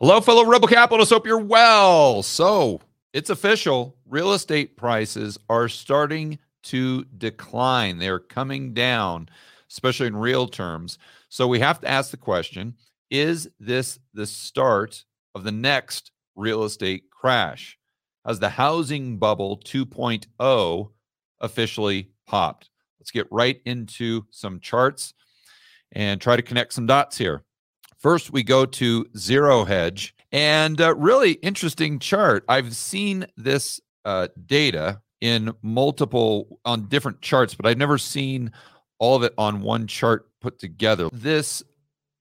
Hello, fellow Rebel Capitalists. Hope you're well. So it's official. Real estate prices are starting to decline. They're coming down, especially in real terms. So we have to ask the question is this the start of the next real estate crash? Has the housing bubble 2.0 officially popped? Let's get right into some charts and try to connect some dots here. First, we go to Zero Hedge, and uh, really interesting chart. I've seen this uh, data in multiple on different charts, but I've never seen all of it on one chart put together. This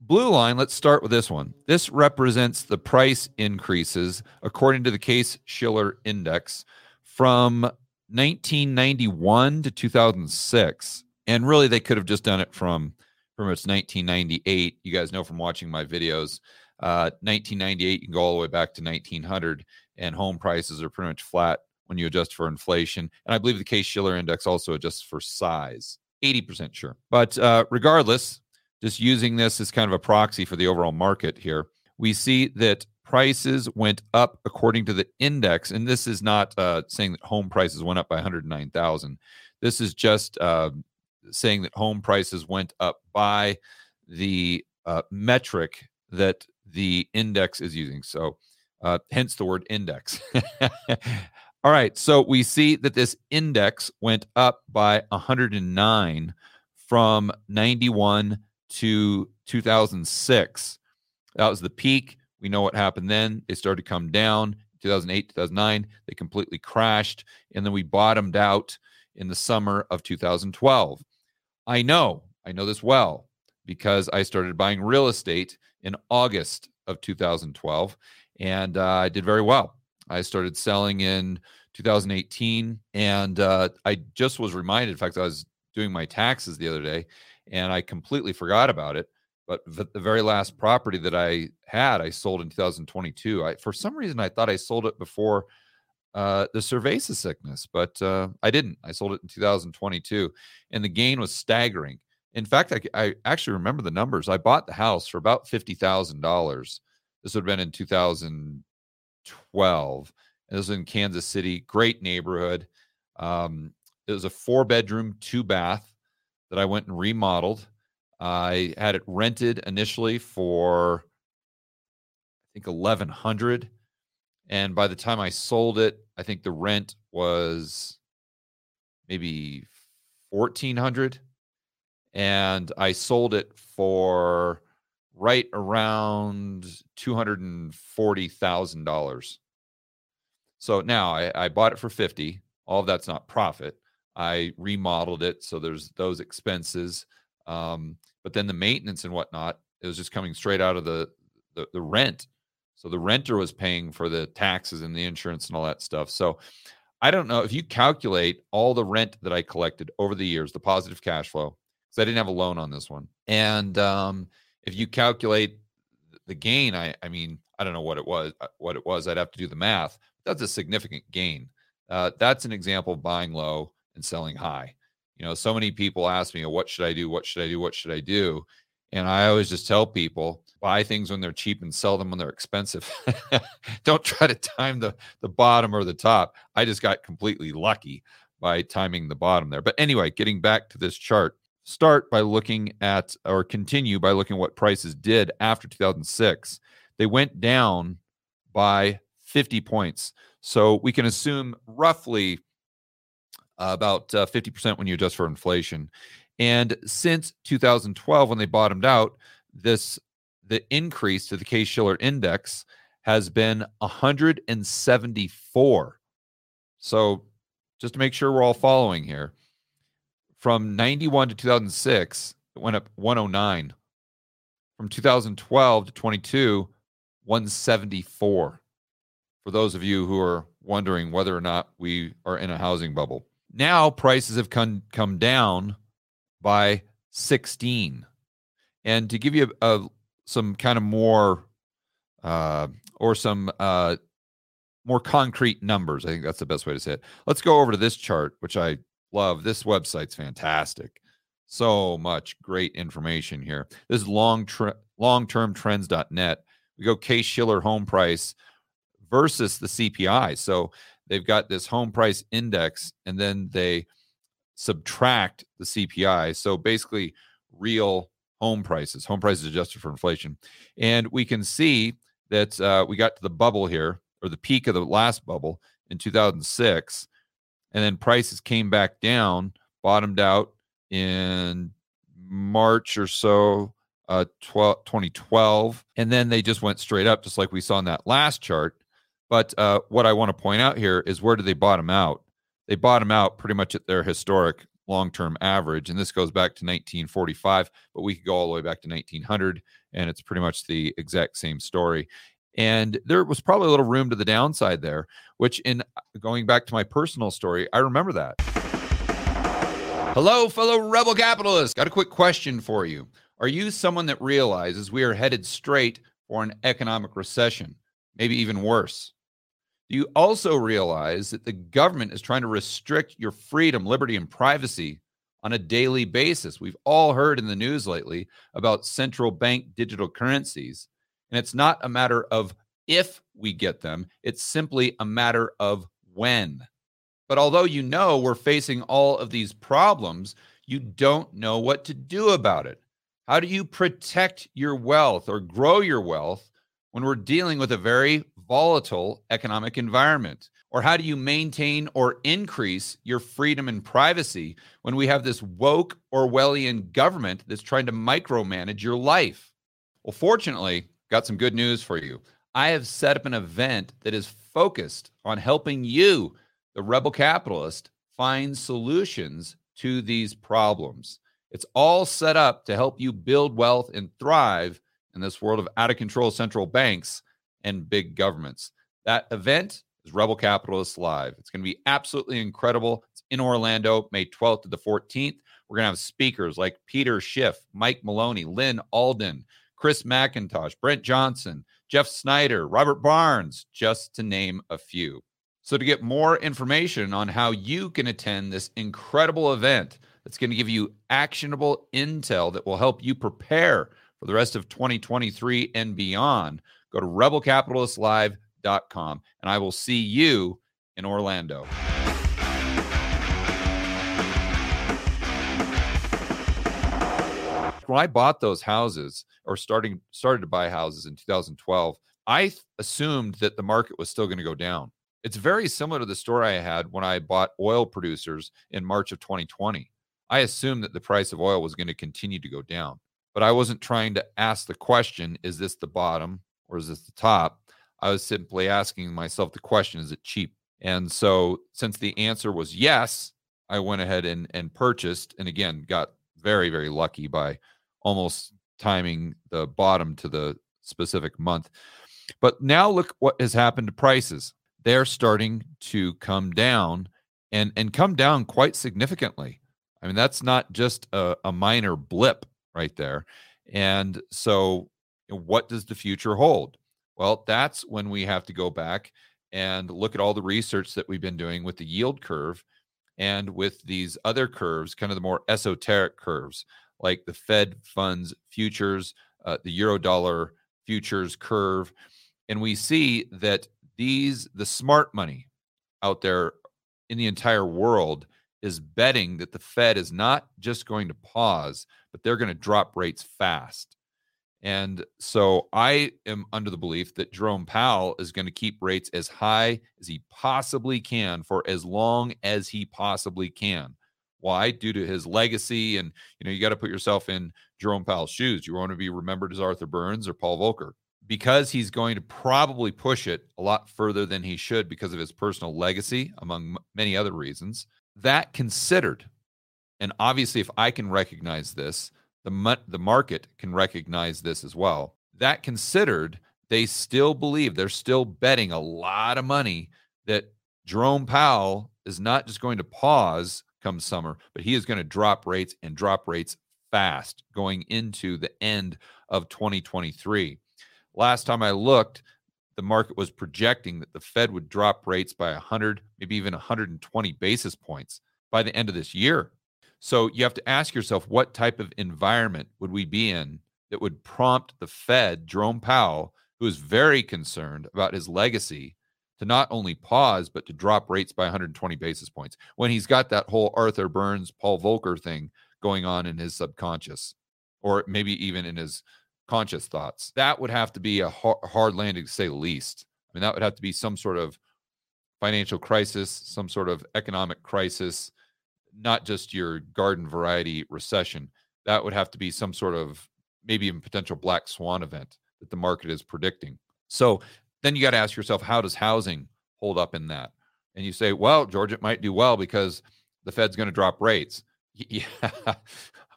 blue line, let's start with this one. This represents the price increases according to the Case Shiller Index from 1991 to 2006. And really, they could have just done it from from its 1998. You guys know from watching my videos, uh, 1998, you can go all the way back to 1900, and home prices are pretty much flat when you adjust for inflation. And I believe the Case Shiller Index also adjusts for size. 80% sure. But uh, regardless, just using this as kind of a proxy for the overall market here, we see that prices went up according to the index. And this is not uh, saying that home prices went up by 109,000. This is just uh, saying that home prices went up by the uh, metric that the index is using. So, uh, hence the word index. All right. So we see that this index went up by 109 from 91 to 2006. That was the peak. We know what happened then. It started to come down. 2008, 2009, they completely crashed. And then we bottomed out in the summer of 2012. I know, I know this well because I started buying real estate in August of 2012 and uh, I did very well. I started selling in 2018 and uh, I just was reminded, in fact, I was doing my taxes the other day and I completely forgot about it. But the, very last property that I had, I sold in 2022. I, for some reason, I thought I sold it before uh, the cerveza sickness, but uh, I didn't. I sold it in 2022, and the gain was staggering. In fact, I, I actually remember the numbers. I bought the house for about fifty thousand dollars. This would have been in 2012. And this was in Kansas City, great neighborhood. Um, it was a four bedroom, two bath that I went and remodeled. I had it rented initially for I think eleven hundred and by the time I sold it, I think the rent was maybe 1400 and I sold it for right around $240,000. So now I, I, bought it for 50. All of that's not profit. I remodeled it. So there's those expenses. Um, but then the maintenance and whatnot, it was just coming straight out of the, the, the rent so the renter was paying for the taxes and the insurance and all that stuff. So I don't know if you calculate all the rent that I collected over the years, the positive cash flow, because I didn't have a loan on this one. And um, if you calculate the gain, I, I mean, I don't know what it was, uh, what it was. I'd have to do the math. That's a significant gain. Uh, that's an example of buying low and selling high. You know, so many people ask me, "What should I do? What should I do? What should I do?" And I always just tell people buy things when they're cheap and sell them when they're expensive. Don't try to time the the bottom or the top. I just got completely lucky by timing the bottom there. But anyway, getting back to this chart, start by looking at or continue by looking at what prices did after 2006. They went down by 50 points. So we can assume roughly about uh, 50% when you adjust for inflation. And since 2012, when they bottomed out, this the increase to the Case Shiller index has been 174. So, just to make sure we're all following here, from 91 to 2006, it went up 109. From 2012 to 22, 174. For those of you who are wondering whether or not we are in a housing bubble. Now prices have come come down by 16. And to give you a, a some kind of more uh, or some uh, more concrete numbers. I think that's the best way to say it. Let's go over to this chart, which I love. This website's fantastic. So much great information here. This is long tre- long-term trends.net, we go Case Shiller home price versus the CPI. So they've got this home price index and then they subtract the CPI. So basically, real home prices, home prices adjusted for inflation. And we can see that uh, we got to the bubble here, or the peak of the last bubble in 2006. And then prices came back down, bottomed out in March or so, uh, 12, 2012. And then they just went straight up, just like we saw in that last chart. But uh, what I want to point out here is where do they bottom out? They bottom out pretty much at their historic long term average. And this goes back to 1945, but we could go all the way back to 1900, and it's pretty much the exact same story. And there was probably a little room to the downside there, which, in uh, going back to my personal story, I remember that. Hello, fellow rebel capitalists. Got a quick question for you. Are you someone that realizes we are headed straight for an economic recession, maybe even worse? You also realize that the government is trying to restrict your freedom, liberty, and privacy on a daily basis? We've all heard in the news lately about central bank digital currencies. And it's not a matter of if we get them, it's simply a matter of when. But although you know we're facing all of these problems, you don't know what to do about it. How do you protect your wealth or grow your wealth when we're dealing with a very volatile economic environment? Or how do you maintain or increase your freedom and privacy when we have this woke Orwellian government that's trying to micromanage your life? Well, fortunately, got some good news for you. I have set up an event that is focused on helping you, the rebel capitalist, find solutions to these problems. It's all set up to help you build wealth and thrive in this world of out of control central banks and big governments. That event is Rebel Capitalists Live. It's going to be absolutely incredible. It's in Orlando, May 12th to the 14th. We're going to have speakers like Peter Schiff, Mike Maloney, Lyn Alden, Chris MacIntosh, Brent Johnson, Jeff Snyder, Robert Barnes, just to name a few. So, to get more information on how you can attend this incredible event that's going to give you actionable intel that will help you prepare for the rest of 2023 and beyond, Go to rebelcapitalistlive.com and I will see you in Orlando. When I bought those houses or starting started to buy houses in 2012, I assumed that the market was still going to go down. It's very similar to the story I had when I bought oil producers in March of 2020. I assumed that the price of oil was going to continue to go down, but I wasn't trying to ask the question, is this the bottom? Or is this the top? I was simply asking myself the question, is it cheap? And so since the answer was yes, I went ahead and, and purchased and again got very, very lucky by almost timing the bottom to the specific month. But now look what has happened to prices. They're starting to come down and, and come down quite significantly. I mean, that's not just a, a minor blip right there. And so what does the future hold? Well, that's when we have to go back and look at all the research that we've been doing with the yield curve and with these other curves, kind of the more esoteric curves, like the Fed funds futures, uh, the Eurodollar futures curve. And we see that these, the smart money out there in the entire world, is betting that the Fed is not just going to pause, but they're going to drop rates fast. And so I am under the belief that Jerome Powell is going to keep rates as high as he possibly can for as long as he possibly can. Why? Due to his legacy. And, you know, you got to put yourself in Jerome Powell's shoes. You want to be remembered as Arthur Burns or Paul Volcker because he's going to probably push it a lot further than he should because of his personal legacy, among many other reasons. That considered, and obviously, if I can recognize this, the, the market can recognize this as well. That considered, they still believe they're still betting a lot of money that Jerome Powell is not just going to pause come summer, but he is going to drop rates and drop rates fast going into the end of 2023. Last time I looked, the market was projecting that the Fed would drop rates by 100, maybe even 120 basis points by the end of this year. So you have to ask yourself what type of environment would we be in that would prompt the Fed, Jerome Powell, who is very concerned about his legacy to not only pause, but to drop rates by 120 basis points when he's got that whole Arthur Burns, Paul Volcker thing going on in his subconscious, or maybe even in his conscious thoughts. That would have to be a hard landing to say the least. I mean, that would have to be some sort of financial crisis, some sort of economic crisis, not just your garden variety recession. That would have to be some sort of maybe even potential black swan event that the market is predicting. So then you got to ask yourself, how does housing hold up in that? And you say, well, George, it might do well because the Fed's going to drop rates. Yeah.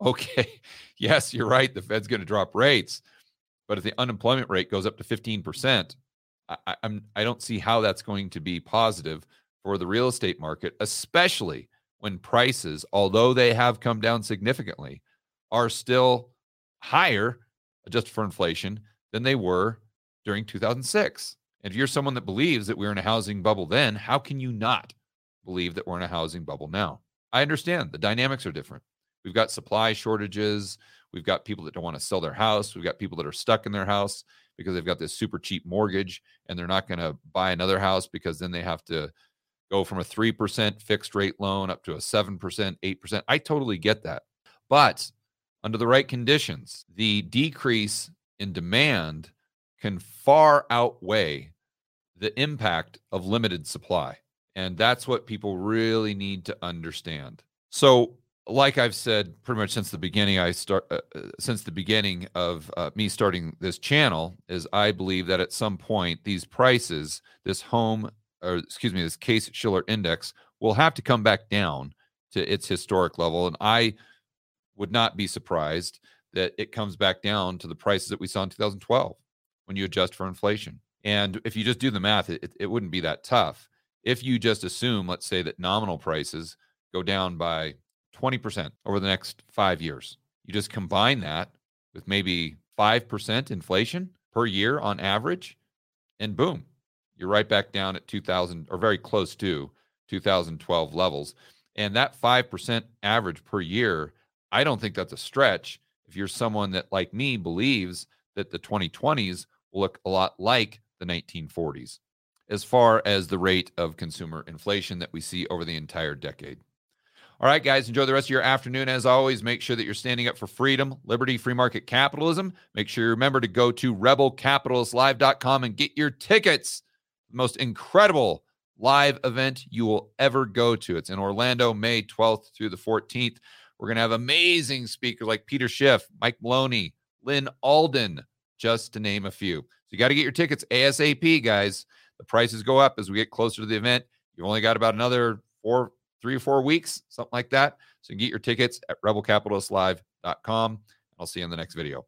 okay. Yes, you're right. The Fed's going to drop rates. But if the unemployment rate goes up to 15%, I, I'm I don't see how that's going to be positive for the real estate market, especially when prices, although they have come down significantly, are still higher, adjusted for inflation, than they were during 2006. And if you're someone that believes that we're in a housing bubble then, how can you not believe that we're in a housing bubble now? I understand the dynamics are different. We've got supply shortages. We've got people that don't want to sell their house. We've got people that are stuck in their house because they've got this super cheap mortgage and they're not going to buy another house because then they have to go from a 3% fixed rate loan up to a 7%, 8%. I totally get that. But under the right conditions, the decrease in demand can far outweigh the impact of limited supply. And that's what people really need to understand. So, like I've said pretty much since the beginning, I start uh, uh, since the beginning of uh, me starting this channel is I believe that at some point these prices, this home or excuse me, this Case Shiller index will have to come back down to its historic level, and I would not be surprised that it comes back down to the prices that we saw in 2012 when you adjust for inflation. And if you just do the math, it, it wouldn't be that tough. If you just assume, let's say, that nominal prices go down by 20% over the next five years. You just combine that with maybe 5% inflation per year on average, and boom, you're right back down at 2000 or very close to 2012 levels. And that 5% average per year, I don't think that's a stretch. If you're someone that, like me, believes that the 2020s will look a lot like the 1940s as far as the rate of consumer inflation that we see over the entire decade. All right, guys, enjoy the rest of your afternoon. As always, make sure that you're standing up for freedom, liberty, free market capitalism. Make sure you remember to go to rebelcapitalistlive.com and get your tickets. Most incredible live event you will ever go to. It's in Orlando, May 12th through the 14th. We're going to have amazing speakers like Peter Schiff, Mike Maloney, Lyn Alden, just to name a few. So you got to get your tickets ASAP, guys. The prices go up as we get closer to the event. You've only got about another four three or four weeks, something like that. So you get your tickets at rebelcapitalistlive.com. I'll see you in the next video.